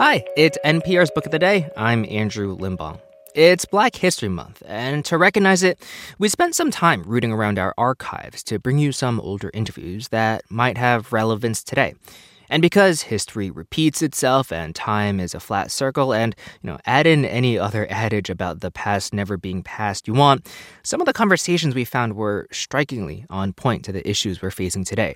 Hi, it's NPR's Book of the Day. I'm Andrew Limbong. It's Black History Month, and to recognize it, we spent some time rooting around our archives to bring you some older interviews that might have relevance today. And because history repeats itself and time is a flat circle, and you know, add in any other adage about the past never being past you want, some of the conversations we found were strikingly on point to the issues we're facing today.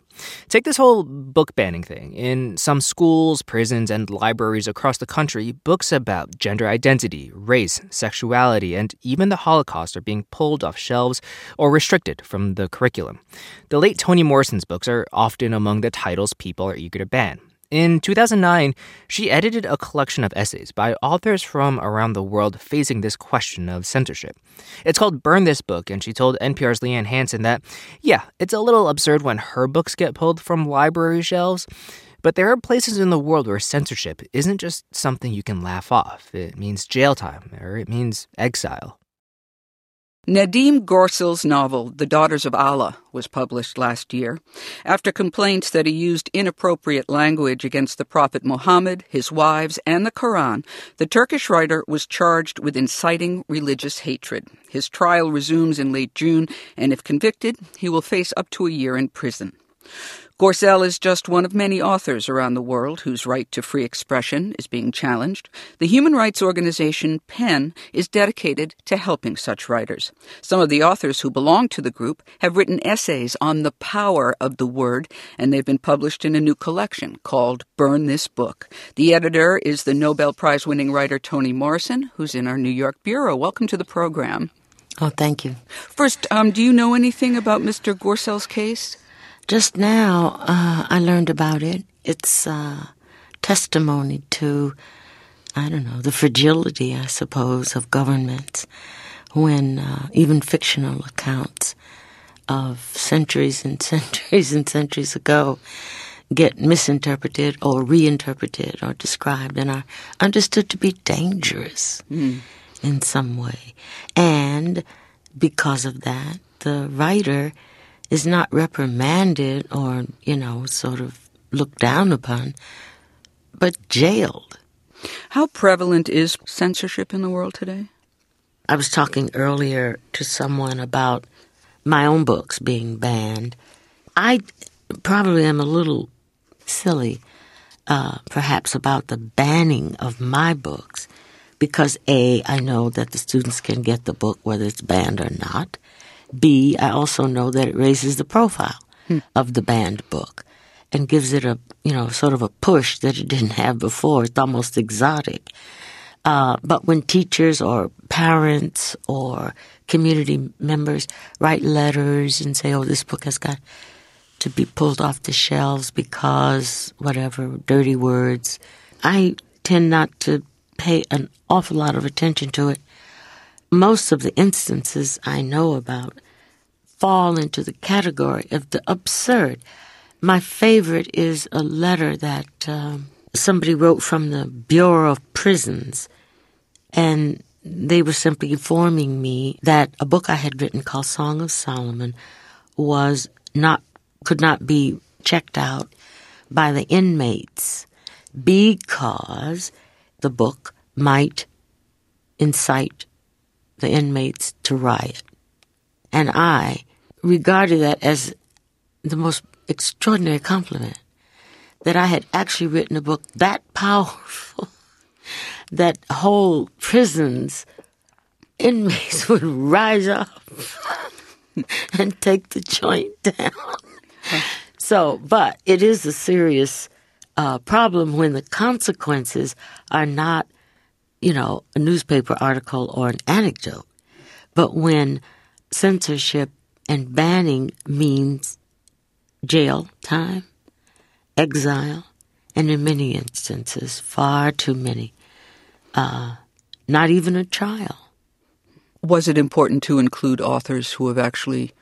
Take this whole book banning thing. In some schools, prisons, and libraries across the country, books about gender identity, race, sexuality, and even the Holocaust are being pulled off shelves or restricted from the curriculum. The late Toni Morrison's books are often among the titles people are eager to ban. In 2009, she edited a collection of essays by authors from around the world facing this question of censorship. It's called Burn This Book, and she told NPR's Liane Hansen that, yeah, it's a little absurd when her books get pulled from library shelves. But there are places in the world where censorship isn't just something you can laugh off. It means jail time, or it means exile. Nedim Gürsel's novel, The Daughters of Allah, was published last year. After complaints that he used inappropriate language against the Prophet Muhammad, his wives, and the Quran, the Turkish writer was charged with inciting religious hatred. His trial resumes in late June, and if convicted, he will face up to a year in prison. Gürsel is just one of many authors around the world whose right to free expression is being challenged. The human rights organization PEN is dedicated to helping such writers. Some of the authors who belong to the group have written essays on the power of the word, and they've been published in a new collection called Burn This Book. The editor is the Nobel Prize winning writer Toni Morrison, who's in our New York bureau. Welcome to the program. Oh, thank you. First, um, do you know anything about Mr. Gürsel's case? Just now, uh, I learned about it. It's uh, testimony to, I don't know, the fragility, I suppose, of governments when uh, even fictional accounts of centuries and centuries and centuries ago get misinterpreted or reinterpreted or described and are understood to be dangerous mm. in some way. And because of that, the writer is not reprimanded or, you know, sort of looked down upon, but jailed. How prevalent is censorship in the world today? I was talking earlier to someone about my own books being banned. I probably am a little silly, uh, perhaps, about the banning of my books because A, I know that the students can get the book whether it's banned or not. B, I also know that it raises the profile hmm. of the banned book and gives it a, you know, sort of a push that it didn't have before. It's almost exotic. Uh, but when teachers or parents or community members write letters and say, oh, this book has got to be pulled off the shelves because whatever, dirty words, I tend not to pay an awful lot of attention to it. Most of the instances I know about fall into the category of the absurd. My favorite is a letter that um, somebody wrote from the Bureau of Prisons, and they were simply informing me that a book I had written called Song of Solomon was not could not be checked out by the inmates because the book might incite the inmates to riot. And I regarded that as the most extraordinary compliment that I had actually written a book that powerful that whole prisons inmates would rise up and take the joint down. So, but it is a serious uh, problem when the consequences are not, you know, a newspaper article or an anecdote, but when censorship and banning means jail time, exile, and in many instances, far too many, uh, not even a trial. Was it important to include authors who have actually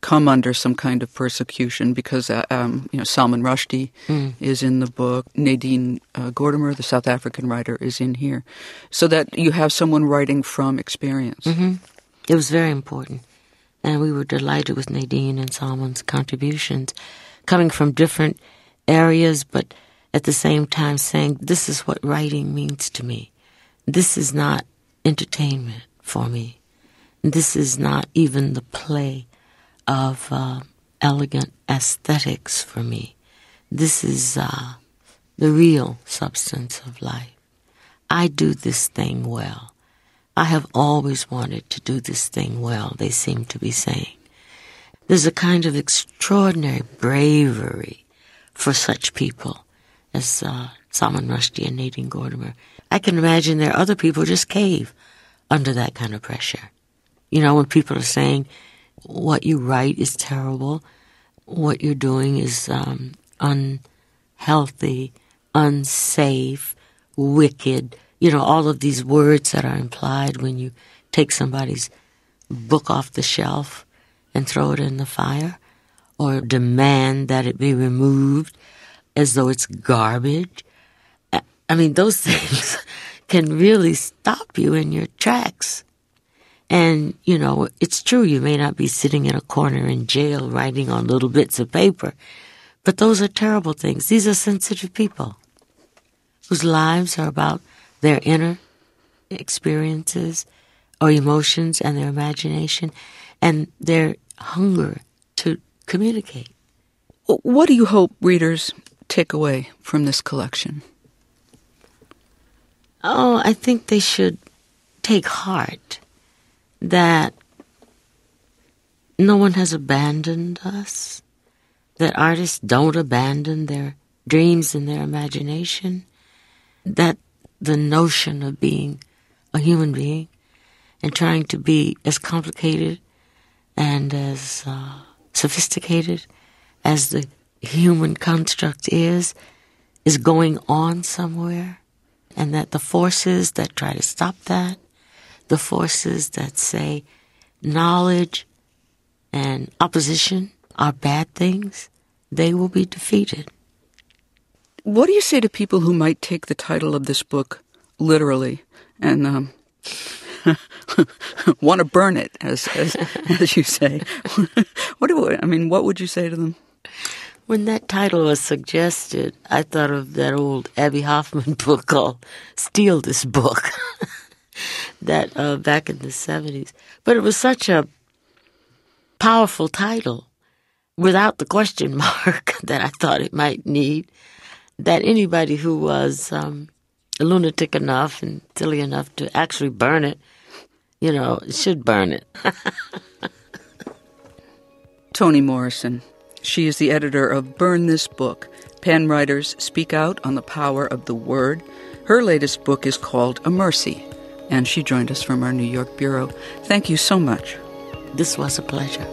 come under some kind of persecution? Because uh, um, you know Salman Rushdie mm. is in the book, Nadine uh, Gordimer, the South African writer, is in here, so that you have someone writing from experience. Mm-hmm. It was very important and we were delighted with Nadine and Salman's contributions, coming from different areas, but at the same time saying, This is what writing means to me. This is not entertainment for me. This is not even the play of uh, elegant aesthetics for me. This is uh, the real substance of life. I do this thing well. I have always wanted to do this thing well, they seem to be saying. There's a kind of extraordinary bravery for such people as uh, Salman Rushdie and Nadine Gordimer. I can imagine there are other people who just cave under that kind of pressure. You know, when people are saying what you write is terrible, what you're doing is um, unhealthy, unsafe, wicked, you know, all of these words that are implied when you take somebody's book off the shelf and throw it in the fire or demand that it be removed as though it's garbage. I mean, those things can really stop you in your tracks. And, you know, it's true, you may not be sitting in a corner in jail writing on little bits of paper, but those are terrible things. These are sensitive people whose lives are about their inner experiences or emotions and their imagination and their hunger to communicate. What do you hope readers take away from this collection? Oh, I think they should take heart that no one has abandoned us, that artists don't abandon their dreams and their imagination, that the notion of being a human being and trying to be as complicated and as uh, sophisticated as the human construct is, is going on somewhere, and that the forces that try to stop that the forces that say knowledge and opposition are bad things, they will be defeated. What do you say to people who might take the title of this book literally and um, want to burn it, as as, as you say? what do I mean? What would you say to them? When that title was suggested, I thought of that old Abbie Hoffman book called "Steal This Book." that uh, back in the 70s. But it was such a powerful title without the question mark that I thought it might need that anybody who was um, lunatic enough and silly enough to actually burn it, you know, should burn it. Toni Morrison. She is the editor of Burn This Book PEN Writers Speak Out on the Power of the Word. Her latest book is called A Mercy and she joined us from our New York bureau. Thank you so much. This was a pleasure.